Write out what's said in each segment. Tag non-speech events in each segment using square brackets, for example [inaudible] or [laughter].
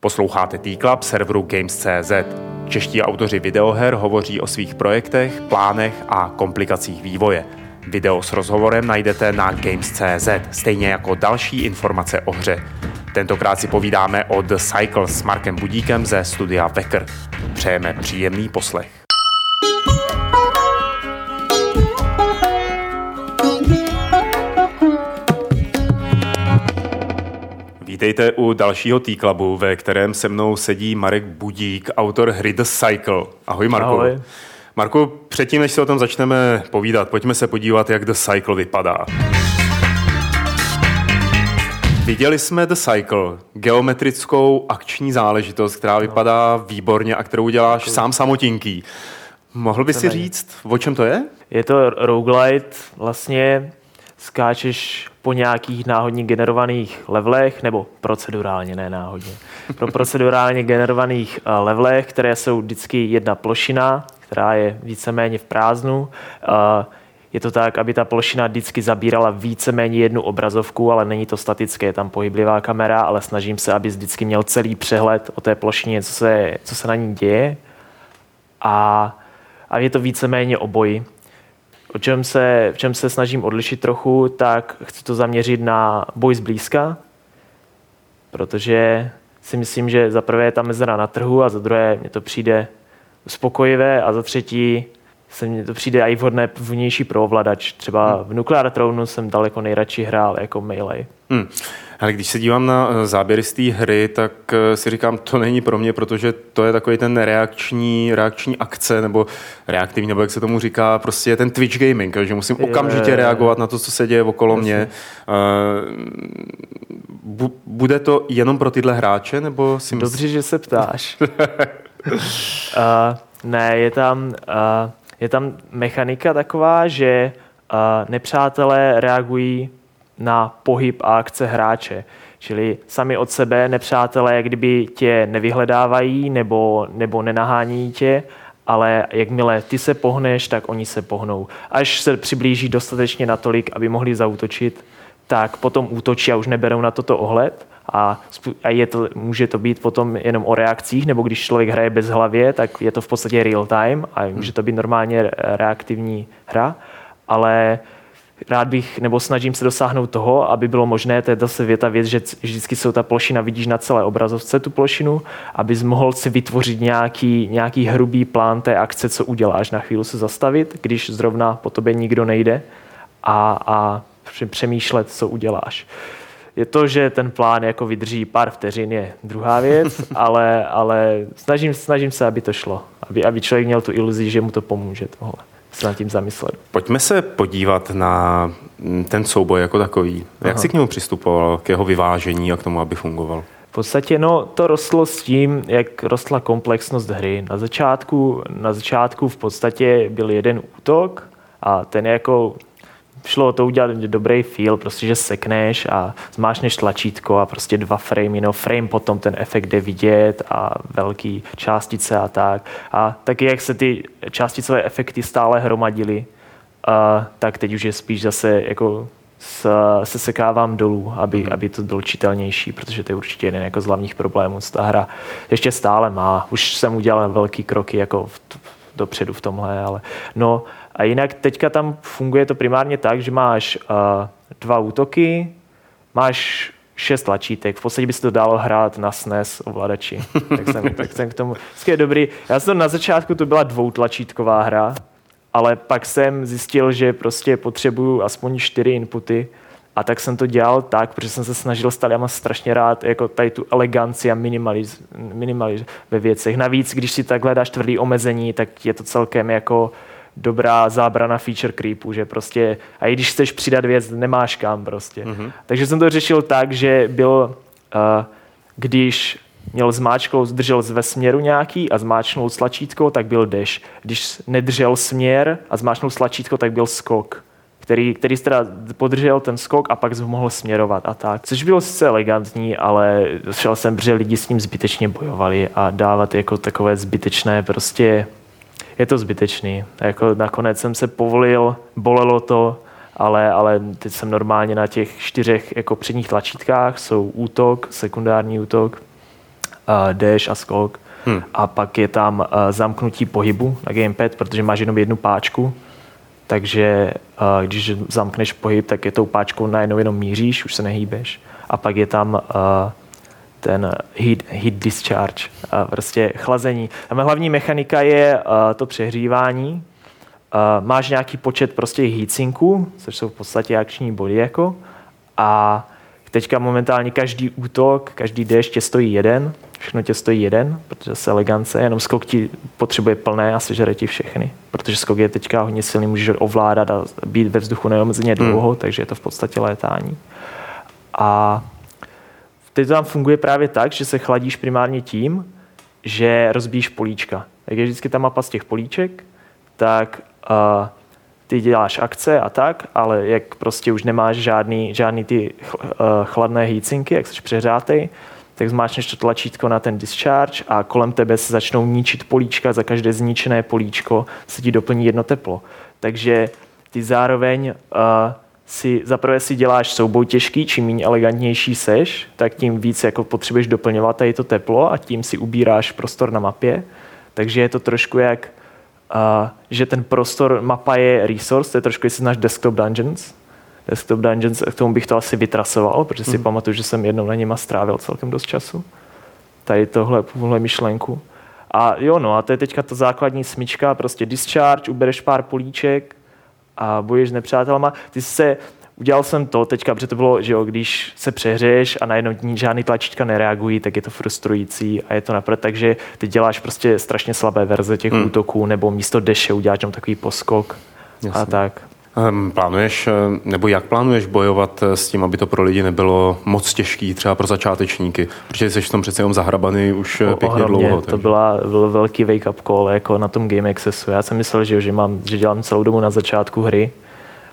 Posloucháte T-Club serveru Games.cz. Čeští autoři videoher hovoří o svých projektech, plánech a komplikacích vývoje. Video s rozhovorem najdete na Games.cz, stejně jako další informace o hře. Tentokrát si povídáme o The Cycle s Markem Budíkem ze studia Wecker. Přejeme příjemný poslech. Vítejte u dalšího T-Clubu, ve kterém se mnou sedí Marek Budík, autor hry The Cycle. Ahoj Marku. Ahoj. Marku, předtím, než se o tom začneme povídat, pojďme se podívat, jak The Cycle vypadá. Viděli jsme The Cycle, geometrickou akční záležitost, která vypadá výborně a kterou děláš sám samotinký. Mohl bys si říct, o čem to je? Je to roguelite, vlastně skáčeš po nějakých náhodně generovaných levelech, nebo procedurálně, ne náhodně, pro procedurálně generovaných eh, levelech, které jsou vždycky jedna plošina, která je víceméně v prázdnu. Eh, je to tak, aby ta plošina vždycky zabírala víceméně jednu obrazovku, ale není to statické, je tam pohyblivá kamera, ale snažím se, aby vždycky měl celý přehled o té plošině, co se, co se na ní děje. A, a je to víceméně obojí o čem se, v čem se snažím odlišit trochu, tak chci to zaměřit na boj zblízka, protože si myslím, že za prvé je ta mezera na trhu a za druhé mě to přijde uspokojivé a za třetí se mně to přijde i vhodné vnější pro ovladač. Třeba v Nuclear Throne jsem daleko nejradši hrál jako Melee. Hmm. Ale když se dívám na eh, záběry z té hry, tak eh, si říkám, to není pro mě, protože to je takový ten reakční, reakční akce, nebo reaktivní, nebo jak se tomu říká, prostě je ten Twitch gaming, že musím okamžitě reagovat na to, co se děje okolo mě. Uh, bude to jenom pro tyhle hráče, nebo si Dobře, že se ptáš. uh, [laughs] ne, je tam, uh, je tam mechanika taková, že uh, nepřátelé reagují na pohyb a akce hráče. Čili sami od sebe nepřátelé jak kdyby tě nevyhledávají nebo, nebo nenahání tě, ale jakmile ty se pohneš, tak oni se pohnou. Až se přiblíží dostatečně natolik, aby mohli zautočit, tak potom útočí a už neberou na toto ohled a, a je to, může to být potom jenom o reakcích, nebo když člověk hraje bez hlavě, tak je to v podstatě real time a může to být normálně reaktivní hra, ale rád bych, nebo snažím se dosáhnout toho, aby bylo možné, to je zase věta věc, že vždycky jsou ta plošina, vidíš na celé obrazovce tu plošinu, abys mohl si vytvořit nějaký, nějaký hrubý plán té akce, co uděláš, na chvíli se zastavit, když zrovna po tobě nikdo nejde a, a přemýšlet, co uděláš. Je to, že ten plán jako vydrží pár vteřin, je druhá věc, [laughs] ale, ale snažím, snažím se, aby to šlo. Aby, aby člověk měl tu iluzi, že mu to pomůže tohle se nad tím zamyslet. Pojďme se podívat na ten souboj jako takový. Jak Aha. jsi k němu přistupoval, k jeho vyvážení a k tomu, aby fungoval? V podstatě no, to rostlo s tím, jak rostla komplexnost hry. Na začátku, na začátku v podstatě byl jeden útok a ten jako šlo to udělat dobrý feel, prostě, že sekneš a zmášneš tlačítko a prostě dva frame, no frame potom ten efekt jde vidět a velký částice a tak. A taky jak se ty částicové efekty stále hromadily, a, tak teď už je spíš zase jako se sekávám dolů, aby, mm. aby to bylo čitelnější, protože to je určitě jeden jako z hlavních problémů, co ta hra ještě stále má. Už jsem udělal velký kroky jako v, dopředu v tomhle, ale no a jinak teďka tam funguje to primárně tak, že máš uh, dva útoky, máš šest tlačítek. V podstatě by se to dalo hrát na SNES ovladači. [laughs] tak, jsem, tak jsem k tomu... Vždycky je dobrý. Já jsem na začátku to byla dvoutlačítková hra, ale pak jsem zjistil, že prostě potřebuju aspoň čtyři inputy a tak jsem to dělal tak, protože jsem se snažil stát, já mám strašně rád jako tady tu eleganci a minimaliz, minimaliz ve věcech. Navíc, když si takhle dáš tvrdý omezení, tak je to celkem jako dobrá zábrana feature creepu, že prostě, a i když chceš přidat věc, nemáš kam prostě. Mm-hmm. Takže jsem to řešil tak, že byl, uh, když měl zmáčknout, držel ve směru nějaký a zmáčknout tlačítko, tak byl dash. Když nedržel směr a zmáčknout tlačítko, tak byl skok který, který teda podržel ten skok a pak mohl směrovat a tak. Což bylo sice elegantní, ale šel jsem, že lidi s ním zbytečně bojovali a dávat jako takové zbytečné prostě je to zbytečný. Jako nakonec jsem se povolil, bolelo to, ale, ale teď jsem normálně na těch čtyřech jako předních tlačítkách, jsou útok, sekundární útok dash a skok. Hmm. A pak je tam uh, zamknutí pohybu na gamepad, protože máš jenom jednu páčku, takže uh, když zamkneš pohyb, tak je tou páčkou najednou jenom míříš, už se nehýbeš. A pak je tam uh, ten heat, heat discharge, uh, prostě chlazení. Tam hlavní mechanika je to přehřívání. Máš nějaký počet prostě heatsinků, což jsou v podstatě akční body jako. A teďka momentálně každý útok, každý déšť stojí jeden, všechno tě stojí jeden, protože se elegance, jenom skok ti potřebuje plné a sežere ti všechny, protože skok je teďka hodně silný, můžeš ovládat a být ve vzduchu neomezeně hmm. dlouho, hmm. takže je to v podstatě létání. A teď to tam funguje právě tak, že se chladíš primárně tím, že rozbíjíš políčka. Jak je vždycky ta mapa z těch políček, tak uh, ty děláš akce a tak, ale jak prostě už nemáš žádný, žádný ty uh, chladné hýcinky, jak jsi přehřátej, tak zmáčneš to tlačítko na ten discharge a kolem tebe se začnou ničit políčka, za každé zničené políčko se ti doplní jedno teplo. Takže ty zároveň uh, si, zaprvé si děláš souboj těžký, čím méně elegantnější seš, tak tím víc jako potřebuješ doplňovat tady to teplo a tím si ubíráš prostor na mapě. Takže je to trošku jak, uh, že ten prostor, mapa je resource, to je trošku, jestli znáš Desktop Dungeons, Desktop Dungeons, k tomu bych to asi vytrasoval, protože si mm. pamatuju, že jsem jednou na něma strávil celkem dost času. Tady tohle, tuhle myšlenku. A jo, no a to je teďka ta základní smyčka, prostě discharge, ubereš pár políček a bojuješ s nepřátelama. Ty se, udělal jsem to teďka, protože to bylo, že jo, když se přehřeješ a najednou žádný tlačítka nereagují, tak je to frustrující a je to napřed, takže ty děláš prostě strašně slabé verze těch hmm. útoků, nebo místo deše uděláš tam takový poskok Jasně. a tak. Ehm, plánuješ, eh, nebo jak plánuješ bojovat eh, s tím, aby to pro lidi nebylo moc těžký, třeba pro začátečníky? Protože jsi v tom přece jenom zahrabaný už no, pěkně ohromně. dlouho. To byla, byl velký wake-up call jako na tom Game Accessu. Já jsem myslel, že, že, mám, že dělám celou dobu na začátku hry,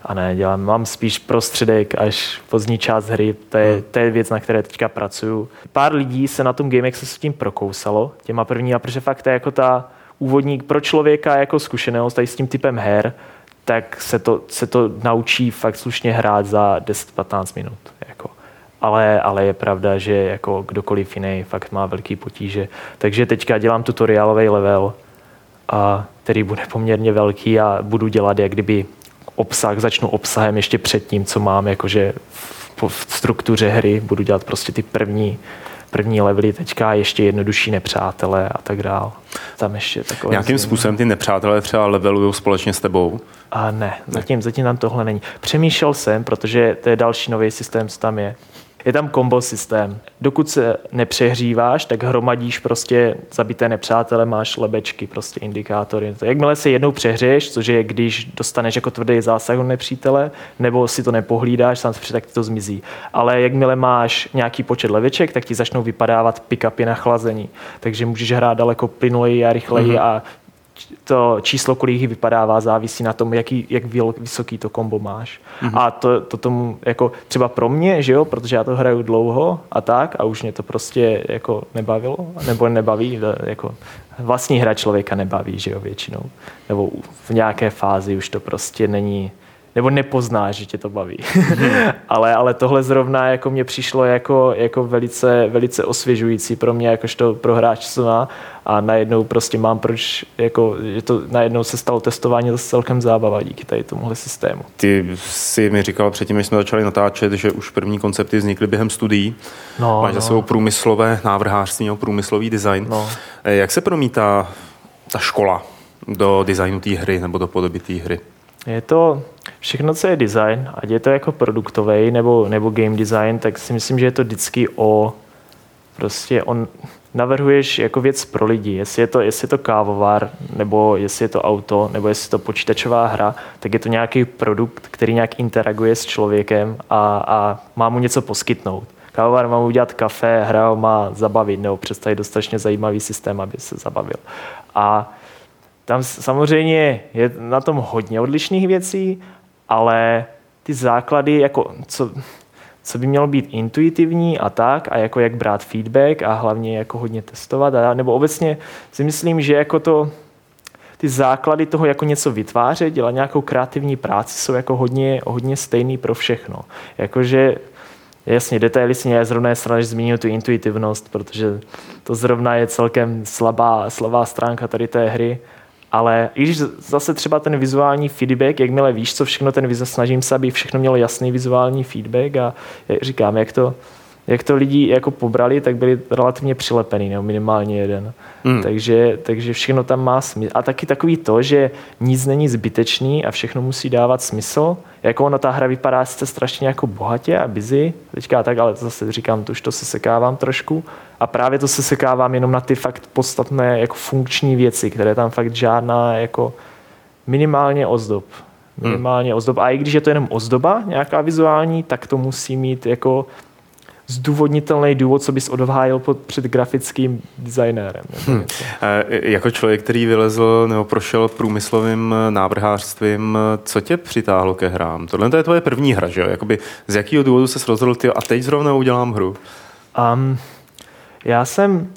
a ne, dělám, mám spíš prostředek až pozdní část hry, to je, hmm. to je věc, na které teďka pracuju. Pár lidí se na tom Game Accessu tím prokousalo, těma první, a protože fakt to je jako ta úvodník pro člověka jako zkušenost tady s tím typem her, tak se to, se to naučí fakt slušně hrát za 10-15 minut. Jako. Ale, ale je pravda, že jako kdokoliv jiný fakt má velký potíže. Takže teďka dělám tutoriálový level, a, který bude poměrně velký a budu dělat jak kdyby obsah, začnu obsahem ještě před tím, co mám jakože v, v struktuře hry, budu dělat prostě ty první první levely teďka ještě jednodušší nepřátelé a tak dál. Tam ještě takové. Nějakým způsobem ty nepřátelé třeba levelují společně s tebou? A ne, zatím, zatím tam tohle není. Přemýšlel jsem, protože to je další nový systém, co tam je. Je tam kombo systém. Dokud se nepřehříváš, tak hromadíš prostě zabité nepřátele, máš lebečky, prostě indikátory. Jakmile se jednou přehřeješ, což je když dostaneš jako tvrdý zásah od nepřítele, nebo si to nepohlídáš, sám se tak ti to zmizí. Ale jakmile máš nějaký počet leveček, tak ti začnou vypadávat pick-upy na chlazení. Takže můžeš hrát daleko plynuleji a rychleji mm-hmm. a to číslo, kolik jich vypadává, závisí na tom, jaký, jak vysoký to kombo máš. Mm-hmm. A to, to tomu, jako třeba pro mě, že jo, protože já to hraju dlouho a tak a už mě to prostě jako nebavilo, nebo nebaví, jako vlastní hra člověka nebaví, že jo, většinou. Nebo v nějaké fázi už to prostě není, nebo nepoznáš, že tě to baví. Mm-hmm. [laughs] ale, ale tohle zrovna jako mě přišlo jako, jako velice, velice osvěžující pro mě, jakožto pro hráč, co má a najednou prostě mám proč, jako, že to najednou se stalo testování zase celkem zábava díky tady tomuhle systému. Ty si mi říkal předtím, než jsme začali natáčet, že už první koncepty vznikly během studií. No, Máš no. za sebou průmyslové návrhářství nebo průmyslový design. No. Eh, jak se promítá ta škola do designu té hry nebo do podoby té hry? Je to všechno, co je design, ať je to jako produktový nebo, nebo game design, tak si myslím, že je to vždycky o prostě on navrhuješ jako věc pro lidi. Jestli je to, jestli je to kávovar, nebo jestli je to auto, nebo jestli je to počítačová hra, tak je to nějaký produkt, který nějak interaguje s člověkem a, a má mu něco poskytnout. Kávovar má mu udělat kafe, hra ho má zabavit, nebo představit dostatečně zajímavý systém, aby se zabavil. A tam samozřejmě je na tom hodně odlišných věcí, ale ty základy, jako co, co by mělo být intuitivní a tak, a jako jak brát feedback a hlavně jako hodně testovat, a, nebo obecně si myslím, že jako to, ty základy toho jako něco vytvářet, dělat nějakou kreativní práci jsou jako hodně, hodně stejný pro všechno. Jakože Jasně, detaily si nějak zrovna je že zmínil tu intuitivnost, protože to zrovna je celkem slabá, slabá stránka tady té hry. Ale i když zase třeba ten vizuální feedback, jakmile víš, co všechno ten vizuál, snažím se, aby všechno mělo jasný vizuální feedback a říkám, jak to, jak to lidi jako pobrali, tak byli relativně přilepený, nebo minimálně jeden. Mm. Takže, takže všechno tam má smysl. A taky takový to, že nic není zbytečný a všechno musí dávat smysl. Jako ono, ta hra vypadá sice strašně jako bohatě a busy, teďka tak, ale to zase říkám, to už to se sekávám trošku. A právě to se sekávám jenom na ty fakt podstatné jako funkční věci, které tam fakt žádná jako minimálně ozdob. Minimálně hmm. ozdob. A i když je to jenom ozdoba, nějaká vizuální, tak to musí mít jako zdůvodnitelný důvod, co bys odhájil pod, před grafickým designérem. Hmm. Jako člověk, který vylezl nebo prošel průmyslovým návrhářstvím, co tě přitáhlo ke hrám? Tohle to je tvoje první hra, že jo? Jakoby, z jakého důvodu se rozhodl ty a teď zrovna udělám hru? Um, já jsem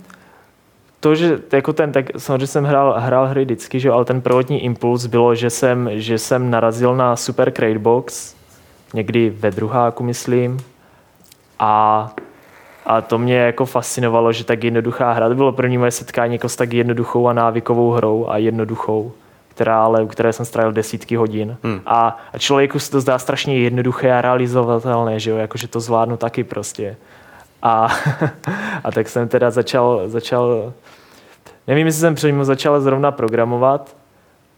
to, že jako ten, tak samozřejmě jsem hrál, hrál hry vždycky, že, ale ten prvotní impuls bylo, že jsem, že jsem narazil na Super Crate Box, někdy ve druháku, myslím, a, a to mě jako fascinovalo, že tak jednoduchá hra, to bylo první moje setkání jako s tak jednoduchou a návykovou hrou a jednoduchou, která ale, u které jsem strávil desítky hodin. Hmm. A, a člověku se to zdá strašně jednoduché a realizovatelné, že jo, jakože to zvládnu taky prostě. A, [laughs] a tak jsem teda začal, začal nevím, jestli jsem přímo začal zrovna programovat,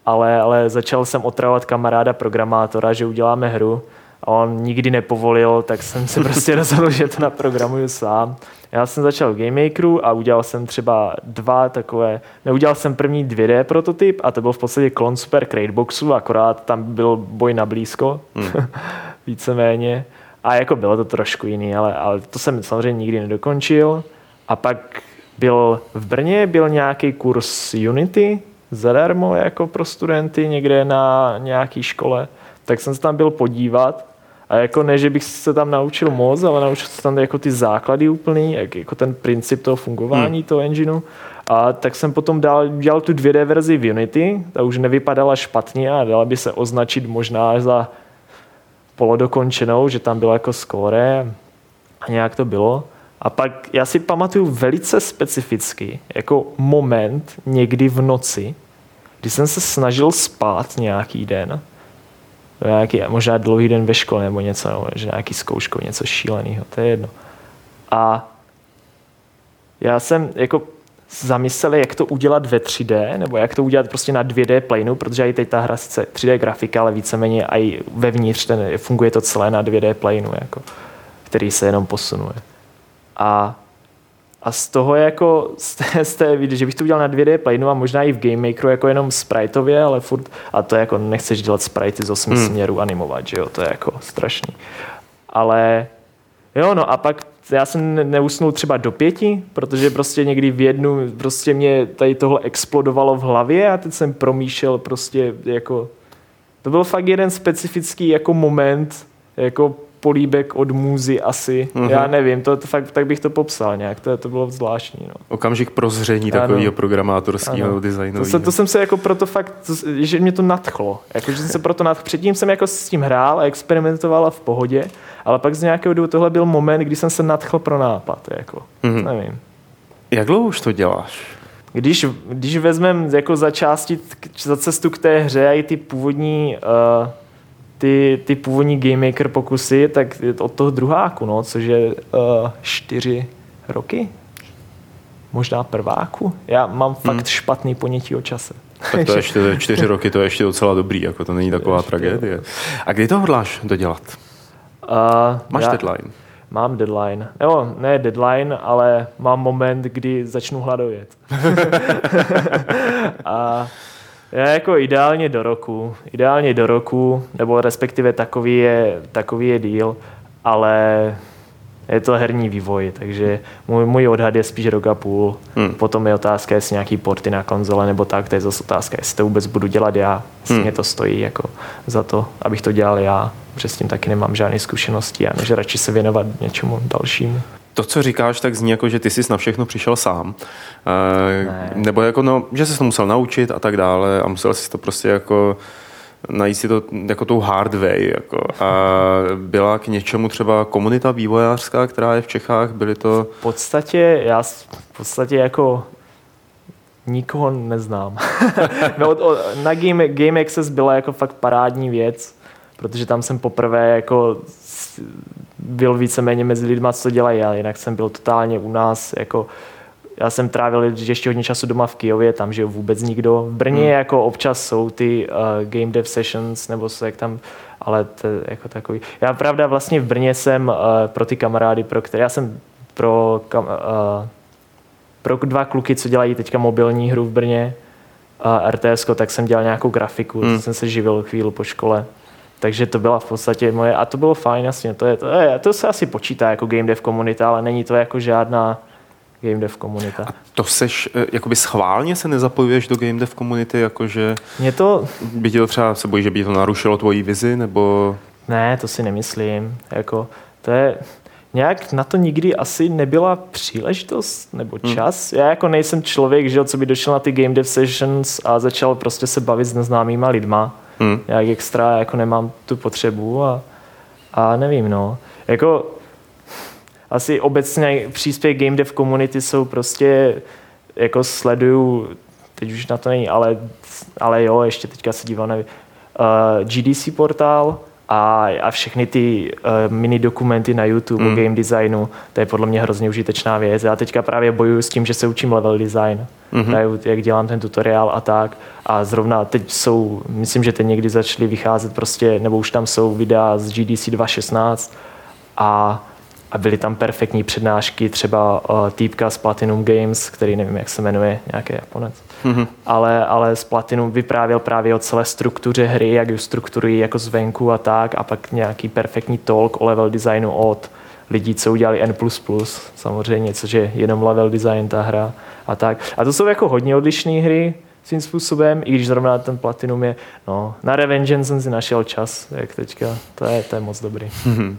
ale, ale začal jsem otravovat kamaráda programátora, že uděláme hru a on nikdy nepovolil, tak jsem se prostě [laughs] rozhodl, že to naprogramuju sám. Já jsem začal v GameMakeru a udělal jsem třeba dva takové, neudělal jsem první 2D prototyp a to byl v podstatě klon Super Crateboxu, akorát tam byl boj na blízko, hmm. [laughs] víceméně. A jako bylo to trošku jiný, ale, ale to jsem samozřejmě nikdy nedokončil. A pak byl v Brně byl nějaký kurz Unity zadarmo jako pro studenty někde na nějaký škole. Tak jsem se tam byl podívat a jako ne, že bych se tam naučil moc, ale naučil se tam jako ty základy úplný, jak, jako ten princip toho fungování hmm. toho engineu. A tak jsem potom dal, dělal tu 2D verzi v Unity, ta už nevypadala špatně a dala by se označit možná za polodokončenou, že tam bylo jako score a nějak to bylo. A pak já si pamatuju velice specificky, jako moment někdy v noci, kdy jsem se snažil spát nějaký den nějaký možná dlouhý den ve škole nebo něco, nebo že nějaký zkouško, něco šíleného, to je jedno. A já jsem jako zamyslel, jak to udělat ve 3D, nebo jak to udělat prostě na 2D planeu, protože i teď ta hra sice 3D grafika, ale víceméně i vevnitř ten, funguje to celé na 2D planeu, jako, který se jenom posunuje. A a z toho jako, z té, z té že bych to udělal na 2D planeu a možná i v Game Makeru jako jenom spriteově, ale furt, a to jako nechceš dělat sprite z osmi hmm. směrů animovat, že jo, to je jako strašný. Ale jo, no a pak já jsem neusnul třeba do pěti, protože prostě někdy v jednu, prostě mě tady tohle explodovalo v hlavě a teď jsem promýšlel prostě jako, to byl fakt jeden specifický jako moment, jako políbek od můzy asi. Mm-hmm. Já nevím, to, to fakt, tak bych to popsal nějak, to, to bylo zvláštní. No. Okamžik prozření takového programátorského designu. To, se, to jsem se jako proto fakt, to, že mě to nadchlo. Jako, že jsem se proto nadchlo. Předtím jsem jako s tím hrál a experimentoval v pohodě, ale pak z nějakého důvodu tohle byl moment, kdy jsem se nadchl pro nápad. Jako. Mm-hmm. Nevím. Jak dlouho už to děláš? Když, když vezmeme jako za části, za cestu k té hře a i ty původní uh, ty, ty původní Game Maker pokusy, tak od toho druháku, no, což je uh, čtyři roky, možná prváku. Já mám fakt hmm. špatný ponětí o čase. Tak to ještě [laughs] čtyři roky, to je ještě docela dobrý, jako to není taková ještě, tragédie. A kdy to hodláš dodělat? Uh, Máš já, deadline? Mám deadline. Jo, ne deadline, ale mám moment, kdy začnu hladovět. [laughs] [laughs] a já jako ideálně do roku, ideálně do roku, nebo respektive takový je, takový je díl, ale je to herní vývoj, takže můj, můj odhad je spíš rok a půl. Hmm. Potom je otázka, jestli nějaký porty na konzole nebo tak, to je zase otázka, jestli to vůbec budu dělat já, jestli hmm. mě to stojí jako za to, abych to dělal já, protože s tím taky nemám žádné zkušenosti a než radši se věnovat něčemu dalšímu to, co říkáš, tak zní jako, že ty jsi na všechno přišel sám. E, nebo jako, no, že jsi to musel naučit a tak dále a musel jsi to prostě jako najít si to jako tou hard way. Jako. A byla k něčemu třeba komunita vývojářská, která je v Čechách? Byly to... V podstatě, já v podstatě jako nikoho neznám. [laughs] no, na Game, Game Access byla jako fakt parádní věc, protože tam jsem poprvé jako byl víceméně mezi lidma, co dělají, ale jinak jsem byl totálně u nás jako já jsem trávil ještě hodně času doma v Kijově, tam že vůbec nikdo. V Brně hmm. jako občas jsou ty uh, game dev sessions, nebo co jak tam, ale to jako takový. Já pravda vlastně v Brně jsem uh, pro ty kamarády, pro které já jsem pro, kam, uh, pro dva kluky, co dělají teďka mobilní hru v Brně, uh, RTS, tak jsem dělal nějakou grafiku, hmm. jsem se živil chvíli po škole. Takže to byla v podstatě moje, a to bylo fajn, jasně, to, je, to, je, to se asi počítá jako game dev komunita, ale není to jako žádná game dev komunita. A to seš, eh, jakoby schválně se nezapojuješ do game dev komunity, jakože Mě to... by ti to třeba, se bojí, že by to narušilo tvoji vizi, nebo... Ne, to si nemyslím, jako to je, nějak na to nikdy asi nebyla příležitost nebo hmm. čas. Hmm. Já jako nejsem člověk, že co by došel na ty game dev sessions a začal prostě se bavit s neznámýma lidma. Hmm. Jak extra jako nemám tu potřebu a, a nevím, no. Jako asi obecně příspěvek game dev komunity jsou prostě jako sleduju, teď už na to není, ale, ale jo, ještě teďka se dívám na uh, GDC portál, a, a všechny ty uh, mini dokumenty na YouTube mm. o game designu, to je podle mě hrozně užitečná věc. Já teďka právě bojuju s tím, že se učím level design, mm-hmm. jak dělám ten tutoriál a tak. A zrovna teď jsou, myslím, že teď někdy začaly vycházet prostě, nebo už tam jsou videa z GDC 2.16 a a byly tam perfektní přednášky, třeba uh, týpka z Platinum Games, který nevím, jak se jmenuje, nějaký Japonec, mm-hmm. ale, ale z Platinum vyprávěl právě o celé struktuře hry, jak ji strukturují jako zvenku a tak, a pak nějaký perfektní talk o level designu od lidí, co udělali N++, samozřejmě, což je jenom level design ta hra a tak. A to jsou jako hodně odlišné hry, svým způsobem, i když zrovna ten Platinum je, no, na Revenge jsem si našel čas, jak teďka, to je, to je moc dobrý. Hmm.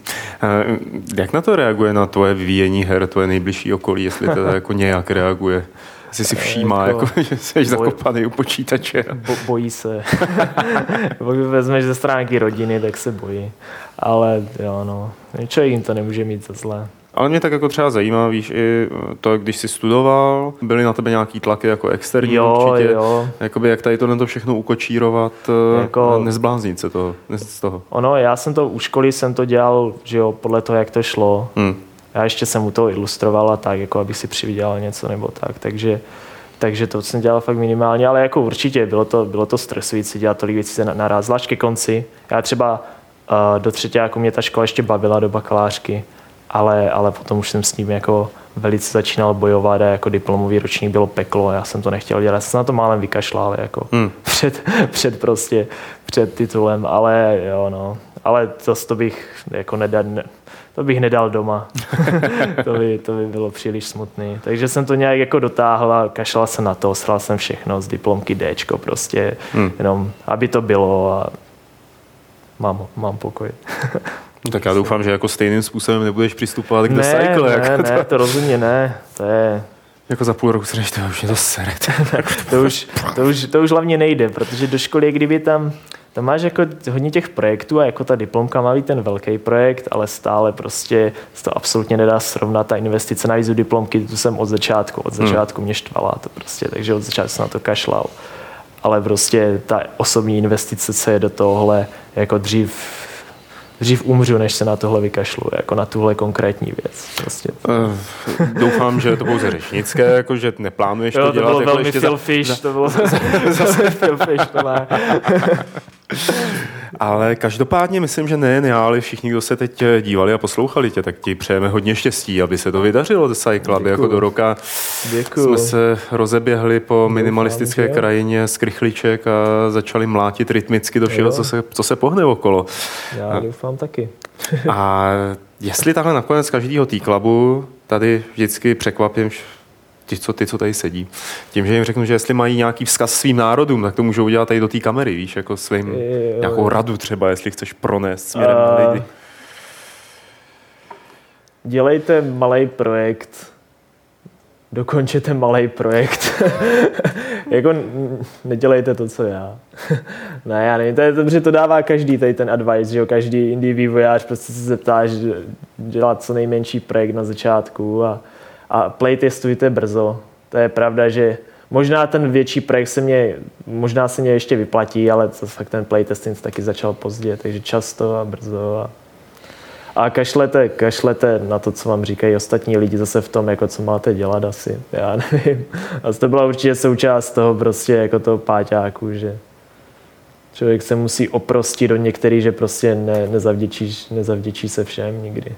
Jak na to reaguje na tvoje vyvíjení her, tvoje nejbližší okolí, jestli to [laughs] jako nějak reaguje? Asi si všímá, jako, jako, [laughs] že jsi boj, zakopaný u počítače. Bo, bojí se. [laughs] Pokud vezmeš ze stránky rodiny, tak se bojí. Ale jo, no, člověk jim to nemůže mít za zlé. Ale mě tak jako třeba zajímá, víš, i to, když jsi studoval, byly na tebe nějaký tlaky jako externí jo, určitě. Jo. Jakoby jak tady to všechno ukočírovat, eh, jako, nezbláznit se to, z toho. Ono, já jsem to u školy jsem to dělal, že jo, podle toho, jak to šlo. Hmm. Já ještě jsem u toho ilustroval a tak, jako abych si přivydělal něco nebo tak, takže takže to jsem dělal fakt minimálně, ale jako určitě bylo to, bylo to stresující dělat tolik věcí naraz, zvlášť ke konci. Já třeba uh, do třetí, jako mě ta škola ještě bavila do bakalářky, ale, ale potom už jsem s ním jako velice začínal bojovat a jako diplomový ročník bylo peklo, já jsem to nechtěl dělat, já jsem na to málem vykašlal jako hmm. [laughs] před, před prostě, před titulem, ale jo no, ale to, to bych jako nedal, ne, to bych nedal doma. [laughs] to, by, to by bylo příliš smutný. Takže jsem to nějak jako dotáhl a kašlal jsem na to, sral jsem všechno z diplomky Dčko prostě, hmm. jenom aby to bylo a mám, mám pokoj. [laughs] No tak já doufám, že jako stejným způsobem nebudeš přistupovat k ne, Cycle. Ne, jako ne, to... to rozhodně ne. To je... Jako za půl roku se to už je to sere. [laughs] to, už, to, už, to už hlavně nejde, protože do školy, kdyby tam tam máš jako hodně těch projektů a jako ta diplomka má být ten velký projekt, ale stále prostě se to absolutně nedá srovnat. Ta investice na u diplomky, tu jsem od začátku, od hmm. začátku mě štvala to prostě, takže od začátku jsem na to kašlal. Ale prostě ta osobní investice, co je do tohohle, jako dřív dřív umřu, než se na tohle vykašlu, jako na tuhle konkrétní věc. Prostě. Uh, doufám, že je to pouze řečnické, jako že neplánuješ jo, to, to dělat. Bylo jako velmi Phil Fish, za... to bylo [laughs] [laughs] zase, zase Fish, to má. [laughs] Ale každopádně myslím, že nejen já, ale všichni, kdo se teď dívali a poslouchali tě, tak ti přejeme hodně štěstí, aby se to vydařilo ze Cycle, aby jako do roka Děkuju. jsme se rozeběhli po minimalistické Děkuju. krajině z krychliček a začali mlátit rytmicky do všeho, co se, co se pohne okolo. Já doufám taky. a [laughs] jestli takhle nakonec každýho tý klubu tady vždycky překvapím ty, co, ty, co tady sedí. Tím, že jim řeknu, že jestli mají nějaký vzkaz svým národům, tak to můžou udělat tady do té kamery, víš, jako svým, je, nějakou radu třeba, jestli chceš pronést směrem uh, na lidi. Dělejte malý projekt, dokončete malý projekt. [laughs] jako nedělejte to, co já. [laughs] ne, já nevím, to je dobře, to dává každý tady ten advice, že jo, každý indie vývojář prostě se zeptá, že dělat co nejmenší projekt na začátku a, a playtestujte brzo. To je pravda, že možná ten větší projekt se mě, možná se mě ještě vyplatí, ale to fakt ten playtesting taky začal pozdě, takže často a brzo a a kašlete, kašlete na to, co vám říkají ostatní lidi zase v tom, jako co máte dělat asi, já [laughs] nevím. A to byla určitě součást toho prostě jako toho páťáku, že člověk se musí oprostit do některých, že prostě ne, nezavděčí, nezavděčí se všem nikdy.